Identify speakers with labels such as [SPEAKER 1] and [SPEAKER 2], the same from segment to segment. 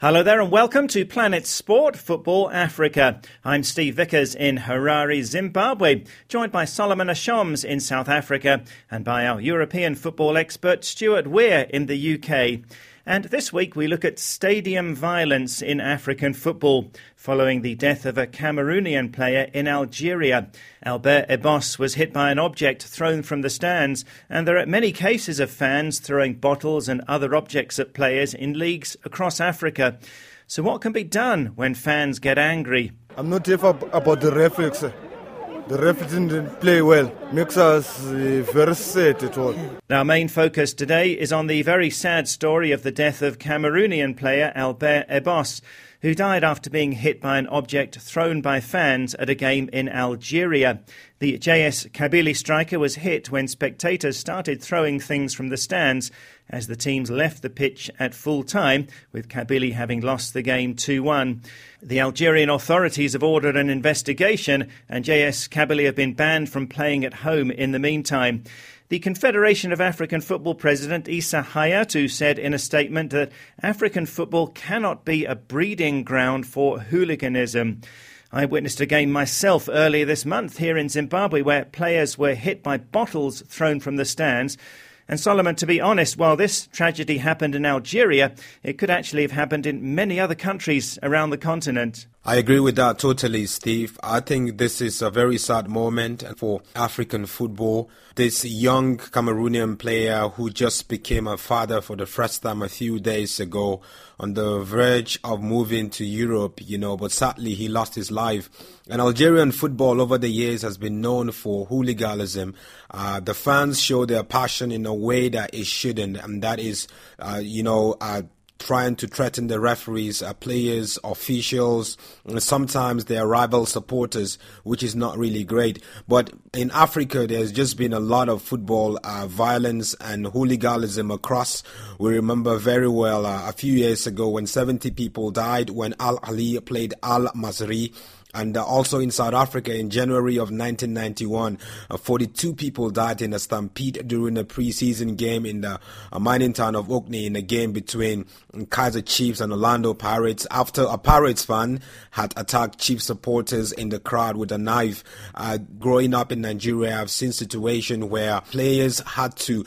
[SPEAKER 1] Hello there and welcome to Planet Sport Football Africa. I'm Steve Vickers in Harare, Zimbabwe, joined by Solomon Ashoms in South Africa and by our European football expert Stuart Weir in the UK. And this week we look at stadium violence in African football following the death of a Cameroonian player in Algeria. Albert Ebosse was hit by an object thrown from the stands, and there are many cases of fans throwing bottles and other objects at players in leagues across Africa. So, what can be done when fans get angry?
[SPEAKER 2] I'm not sure about the referees. The referee didn't play well. Makes us uh, very sad at all.
[SPEAKER 1] Our main focus today is on the very sad story of the death of Cameroonian player Albert Ebosse, who died after being hit by an object thrown by fans at a game in Algeria. The JS Kabylie striker was hit when spectators started throwing things from the stands as the teams left the pitch at full time, with Kabylie having lost the game 2 1. The Algerian authorities have ordered an investigation, and JS Kabylie have been banned from playing at home in the meantime. The Confederation of African Football President Issa Hayatou said in a statement that African football cannot be a breeding ground for hooliganism. I witnessed a game myself earlier this month here in Zimbabwe where players were hit by bottles thrown from the stands. And Solomon, to be honest, while this tragedy happened in Algeria, it could actually have happened in many other countries around the continent.
[SPEAKER 3] I agree with that totally, Steve. I think this is a very sad moment for African football. This young Cameroonian player who just became a father for the first time a few days ago on the verge of moving to Europe, you know, but sadly he lost his life. And Algerian football over the years has been known for hooliganism. Uh, the fans show their passion in a way that it shouldn't, and that is, uh, you know, uh, trying to threaten the referees, uh, players, officials, sometimes their rival supporters, which is not really great. But in Africa, there's just been a lot of football uh, violence and hooliganism across. We remember very well uh, a few years ago when 70 people died when Al Ahly played Al Masry and uh, also in South Africa in January of 1991, uh, 42 people died in a stampede during a preseason game in the uh, mining town of Orkney in a game between Kaizer Chiefs and Orlando Pirates after a Pirates fan had attacked Chiefs supporters in the crowd with a knife. Growing up in Nigeria, I've seen situations where players had to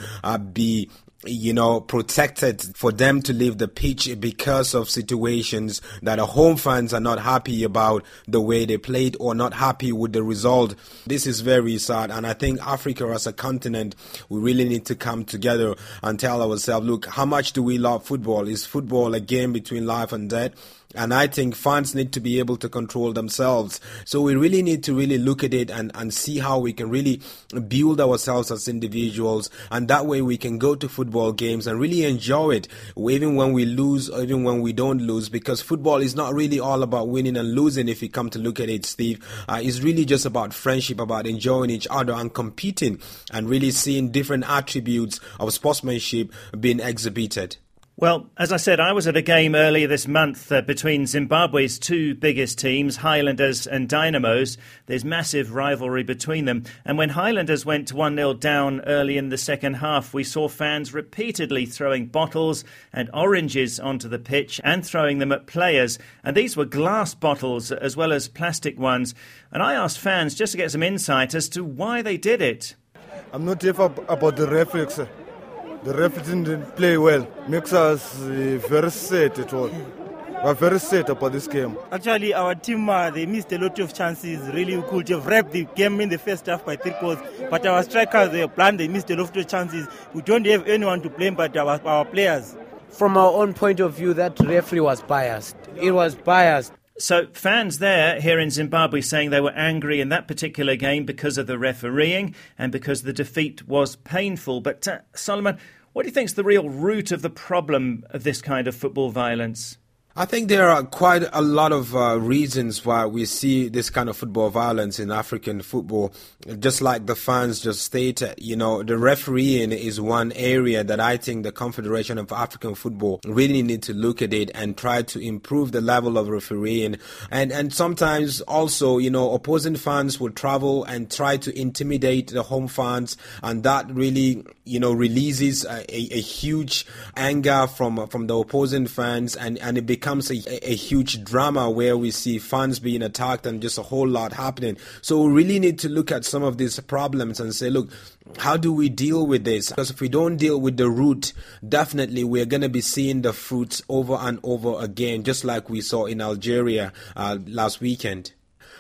[SPEAKER 3] be you know, protected for them to leave the pitch because of situations that the home fans are not happy about the way they played or not happy with the result. This is very sad. And I think Africa as a continent, we really need to come together and tell ourselves, look, how much do we love football? Is football a game between life and death? And I think fans need to be able to control themselves. So we really need to really look at it and, and see how we can really build ourselves as individuals. And that way we can go to football games and really enjoy it, even when we lose or even when we don't lose, because football is not really all about winning and losing if you come to look at it, Steve. Uh, it's really just about friendship, about enjoying each other and competing and really seeing different attributes of sportsmanship being exhibited.
[SPEAKER 1] Well, as I said, I was at a game earlier this month uh, between Zimbabwe's two biggest teams, Highlanders and Dynamos. There's massive rivalry between them. And when Highlanders went 1 0 down early in the second half, we saw fans repeatedly throwing bottles and oranges onto the pitch and throwing them at players. And these were glass bottles as well as plastic ones. And I asked fans just to get some insight as to why they did it.
[SPEAKER 2] I'm not sure about the referees the referee didn't play well. Makes us uh, very sad at all. We're very sad about this game.
[SPEAKER 4] Actually, our team uh, they missed a lot of chances. Really, we could have wrapped the game in the first half by three goals. But our strikers, they planned, they missed a lot of chances. We don't have anyone to blame but our, our players.
[SPEAKER 5] From our own point of view, that referee was biased. It was biased.
[SPEAKER 1] So, fans there here in Zimbabwe saying they were angry in that particular game because of the refereeing and because the defeat was painful. But, uh, Solomon, what do you think is the real root of the problem of this kind of football violence?
[SPEAKER 3] I think there are quite a lot of uh, reasons why we see this kind of football violence in African football. Just like the fans just stated, you know, the refereeing is one area that I think the Confederation of African Football really need to look at it and try to improve the level of refereeing. And and sometimes also, you know, opposing fans will travel and try to intimidate the home fans, and that really, you know, releases a, a, a huge anger from from the opposing fans, and and it becomes becomes a, a, huge drama where we see fans being attacked and just a whole lot happening. So we really need to look at some of these problems and say, look, how do we deal with this? Because if we don't deal with the root, definitely we're going to be seeing the fruits over and over again, just like we saw in Algeria uh, last weekend.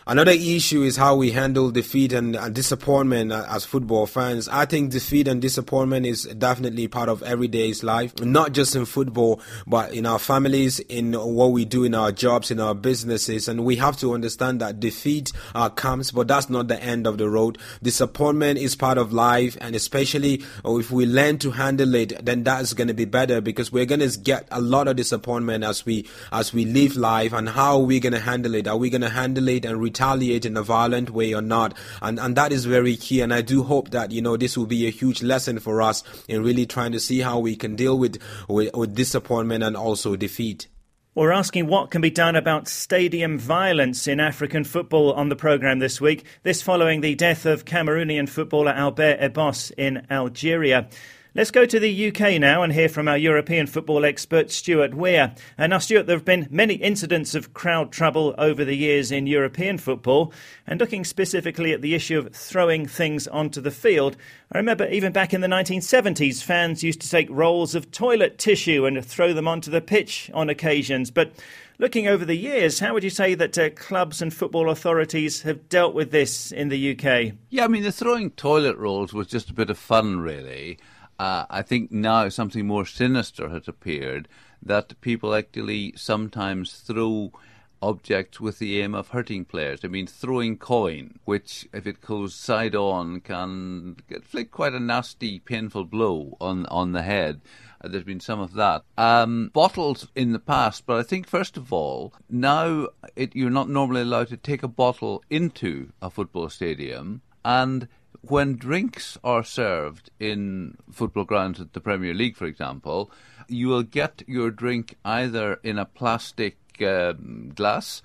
[SPEAKER 3] Another issue is how we handle defeat and, and disappointment uh, as football fans. I think defeat and disappointment is definitely part of everyday's life, not just in football, but in our families, in what we do in our jobs, in our businesses. And we have to understand that defeat uh, comes, but that's not the end of the road. Disappointment is part of life, and especially uh, if we learn to handle it, then that's going to be better because we're going to get a lot of disappointment as we as we live life. And how are we going to handle it? Are we going to handle it and retaliate in a violent way or not. And, and that is very key. And I do hope that, you know, this will be a huge lesson for us in really trying to see how we can deal with, with, with disappointment and also defeat.
[SPEAKER 1] We're asking what can be done about stadium violence in African football on the programme this week. This following the death of Cameroonian footballer Albert Ebosse in Algeria. Let's go to the UK now and hear from our European football expert, Stuart Weir. And now, Stuart, there have been many incidents of crowd trouble over the years in European football. And looking specifically at the issue of throwing things onto the field, I remember even back in the 1970s, fans used to take rolls of toilet tissue and throw them onto the pitch on occasions. But looking over the years, how would you say that uh, clubs and football authorities have dealt with this in the UK?
[SPEAKER 6] Yeah, I mean, the throwing toilet rolls was just a bit of fun, really. Uh, I think now something more sinister has appeared that people actually sometimes throw objects with the aim of hurting players. I mean, throwing coin, which, if it goes side on, can inflict quite a nasty, painful blow on, on the head. Uh, there's been some of that. Um, bottles in the past, but I think, first of all, now it, you're not normally allowed to take a bottle into a football stadium. And when drinks are served in football grounds at the Premier League, for example, you will get your drink either in a plastic um, glass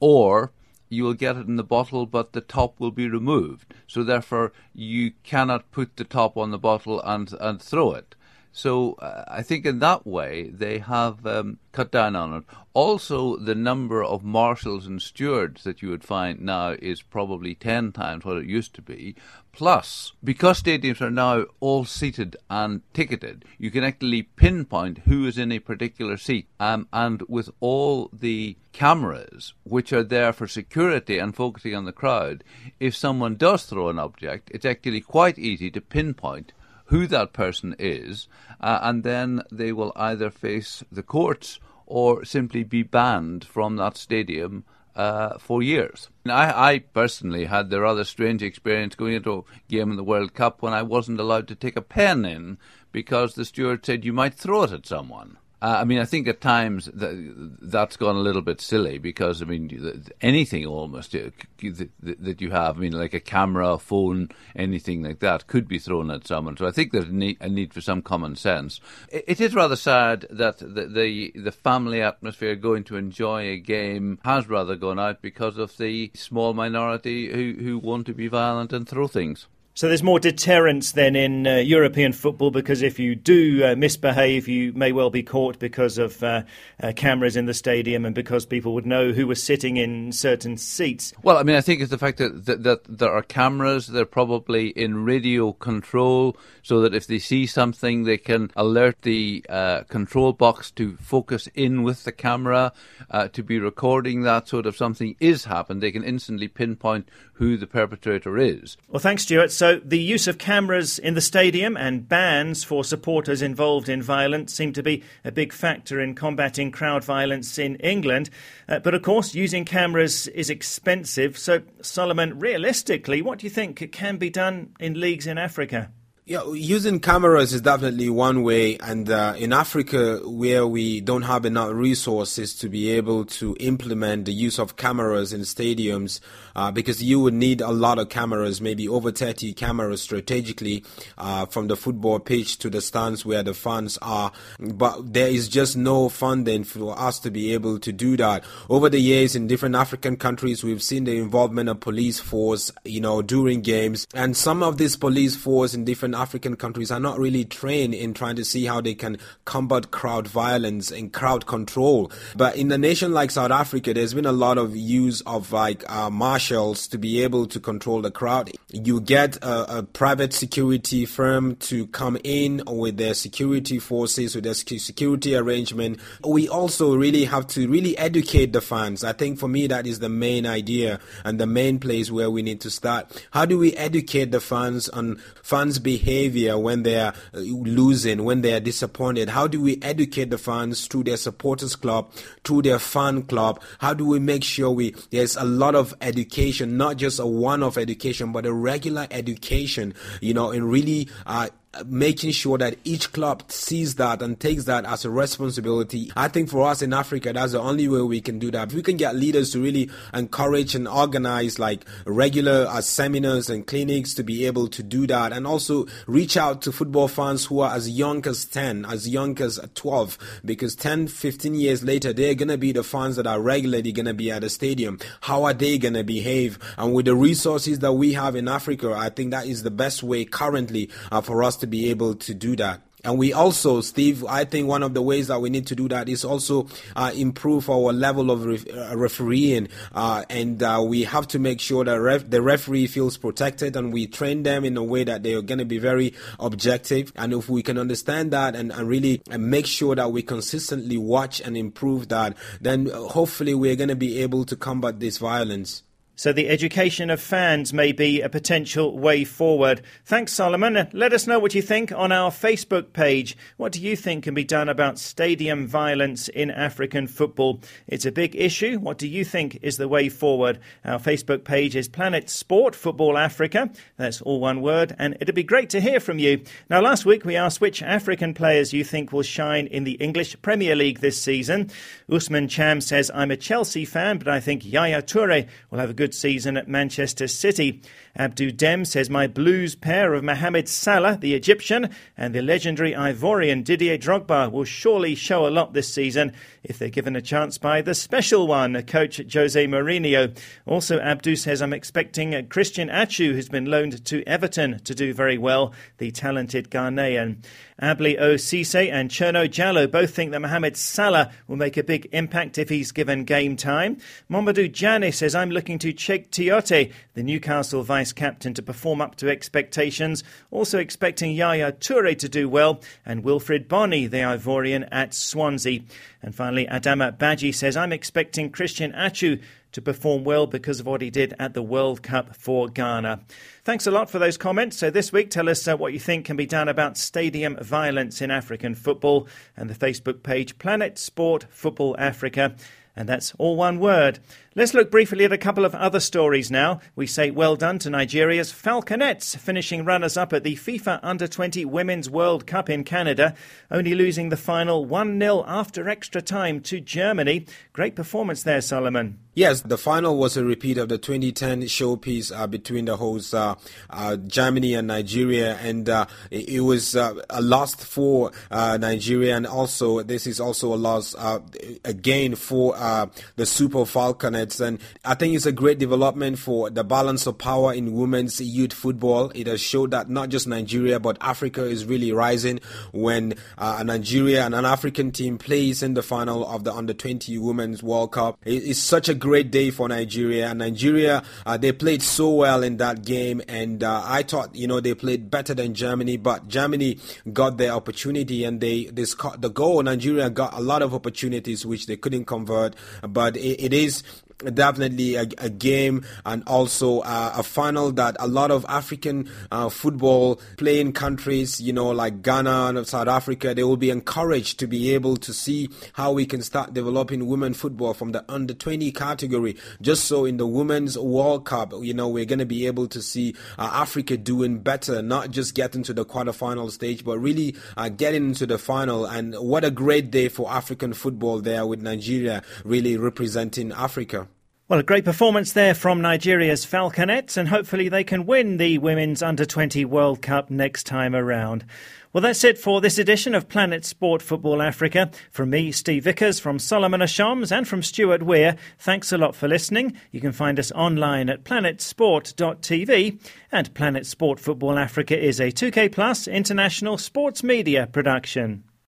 [SPEAKER 6] or you will get it in the bottle, but the top will be removed. So therefore, you cannot put the top on the bottle and and throw it. So uh, I think in that way they have um, cut down on it. Also, the number of marshals and stewards that you would find now is probably 10 times what it used to be. Plus, because stadiums are now all seated and ticketed, you can actually pinpoint who is in a particular seat. Um, and with all the cameras, which are there for security and focusing on the crowd, if someone does throw an object, it's actually quite easy to pinpoint who that person is, uh, and then they will either face the courts or simply be banned from that stadium uh, for years. I, I, personally had the rather strange experience going into a game in the World Cup when I wasn't allowed to take a pen in because the steward said you might throw it at someone. Uh, I mean, I think at times that, that's gone a little bit silly because I mean, anything almost uh, that you have, I mean, like a camera, phone, anything like that, could be thrown at someone. So I think there's a need, for some common sense. It, it is rather sad that the, the, the family atmosphere going to enjoy a game has rather gone out because of the small minority who who want to be violent and throw things.
[SPEAKER 1] So there's more deterrence than in uh, European football because if you do uh, misbehave, you may well be caught because of uh, uh, cameras in the stadium and because people would know who was sitting in certain seats.
[SPEAKER 6] Well, I mean, I think it's the fact that, that, that there are cameras, they're probably in radio control, so that if they see something, they can alert the uh, control box to focus in with the camera, uh, to be recording that, sort of something is happened, they can instantly pinpoint who the perpetrator is.
[SPEAKER 1] Well, thanks, Stuart. So, the use of cameras in the stadium and bans for supporters involved in violence seem to be a big factor in combating crowd violence in England. Uh, but of course, using cameras is expensive. So, Solomon, realistically, what do you think can be done in leagues in Africa?
[SPEAKER 3] Yeah, using cameras is definitely one way, and uh, in Africa, where we don't have enough resources to be able to implement the use of cameras in stadiums, uh, because you would need a lot of cameras, maybe over 30 cameras strategically uh, from the football pitch to the stands where the fans are. But there is just no funding for us to be able to do that. Over the years, in different African countries, we've seen the involvement of police force, you know, during games, and some of this police force in different African countries are not really trained in trying to see how they can combat crowd violence and crowd control. But in a nation like South Africa, there's been a lot of use of like uh, marshals to be able to control the crowd. You get a, a private security firm to come in with their security forces, with their security arrangement. We also really have to really educate the fans. I think for me, that is the main idea and the main place where we need to start. How do we educate the fans on fans' behavior when they are uh, losing, when they are disappointed? How do we educate the fans through their supporters club, through their fan club? How do we make sure we there's a lot of education, not just a one-off education, but a regular education, you know, and really uh, making sure that each club sees that and takes that as a responsibility. I think for us in Africa, that's the only way we can do that. If we can get leaders to really encourage and organize like regular uh, seminars and clinics to be able to do that and also reach out to football fans who are as young as 10, as young as 12, because 10, 15 years later, they're going to be the fans that are regularly going to be at the stadium. How are they going to behave? And with the resources that we have in Africa, I think that is the best way currently uh, for us to be able to do that. And we also, Steve, I think one of the ways that we need to do that is also uh, improve our level of ref- uh, refereeing. Uh, and uh, we have to make sure that ref- the referee feels protected and we train them in a way that they are going to be very objective. And if we can understand that and, and really make sure that we consistently watch and improve that, then uh, hopefully we're going to be able to combat this violence.
[SPEAKER 1] So the education of fans may be a potential way forward. Thanks, Solomon. Let us know what you think on our Facebook page. What do you think can be done about stadium violence in African football? It's a big issue. What do you think is the way forward? Our Facebook page is Planet Sport Football Africa. That's all one word, and it'd be great to hear from you. Now, last week we asked which African players you think will shine in the English Premier League this season. Usman Cham says, I'm a Chelsea fan, but I think Yaya Toure will have a good good season at Manchester City. Abdu Dem says, My Blues pair of Mohamed Salah, the Egyptian, and the legendary Ivorian Didier Drogba will surely show a lot this season if they're given a chance by the special one, coach Jose Mourinho. Also, Abdu says, I'm expecting Christian Atsu, who's been loaned to Everton, to do very well, the talented Ghanaian. Abli O Cisse and Cherno Jallo both think that Mohamed Salah will make a big impact if he's given game time. Momadou Jani says, I'm looking to Cheick Tiote, the Newcastle vice captain, to perform up to expectations. Also expecting Yaya Toure to do well and Wilfried Bony, the Ivorian, at Swansea. And finally, Adama Baji says, I'm expecting Christian Atsu to perform well because of what he did at the World Cup for Ghana. Thanks a lot for those comments. So, this week, tell us uh, what you think can be done about stadium violence in African football and the Facebook page Planet Sport Football Africa. And that's all one word. Let's look briefly at a couple of other stories now. We say well done to Nigeria's Falconets, finishing runners up at the FIFA Under 20 Women's World Cup in Canada, only losing the final 1 0 after extra time to Germany. Great performance there, Solomon.
[SPEAKER 3] Yes, the final was a repeat of the 2010 showpiece uh, between the hosts uh, uh, Germany and Nigeria, and uh, it, was uh, a loss for uh, Nigeria, and also this is also a loss again for the Super Falconets. And I think it's a great development for the balance of power in women's youth football. It has showed that not just Nigeria but Africa is really rising when a Nigeria and an African team plays in the final of the Under 20 Women's World Cup. It, it's such a great day for Nigeria. Nigeria, uh, they played so well in that game, and uh, I thought you know they played better than Germany, but Germany got their opportunity and they they scored the goal. Nigeria got a lot of opportunities which they couldn't convert, but it, it is definitely a, a, game and also uh, a final that a lot of African uh, football playing countries, you know, like Ghana and South Africa, they will be encouraged to be able to see how we can start developing women football from the under 20 category. Just so in the Women's World Cup, you know, we're going to be able to see uh, Africa doing better, not just getting to the quarterfinal stage, but really uh, getting into the final. And what a great day for African football there with Nigeria really representing Africa.
[SPEAKER 1] Well, a great performance there from Nigeria's Falconets, and hopefully they can win the Women's Under 20 World Cup next time around. Well, that's it for this edition of Planet Sport Football Africa. From me, Steve Vickers, from Solomon Ashams, and from Stuart Weir, thanks a lot for listening. You can find us online at planetsport.tv. And Planet Sport Football Africa is a 2K Plus international sports media production.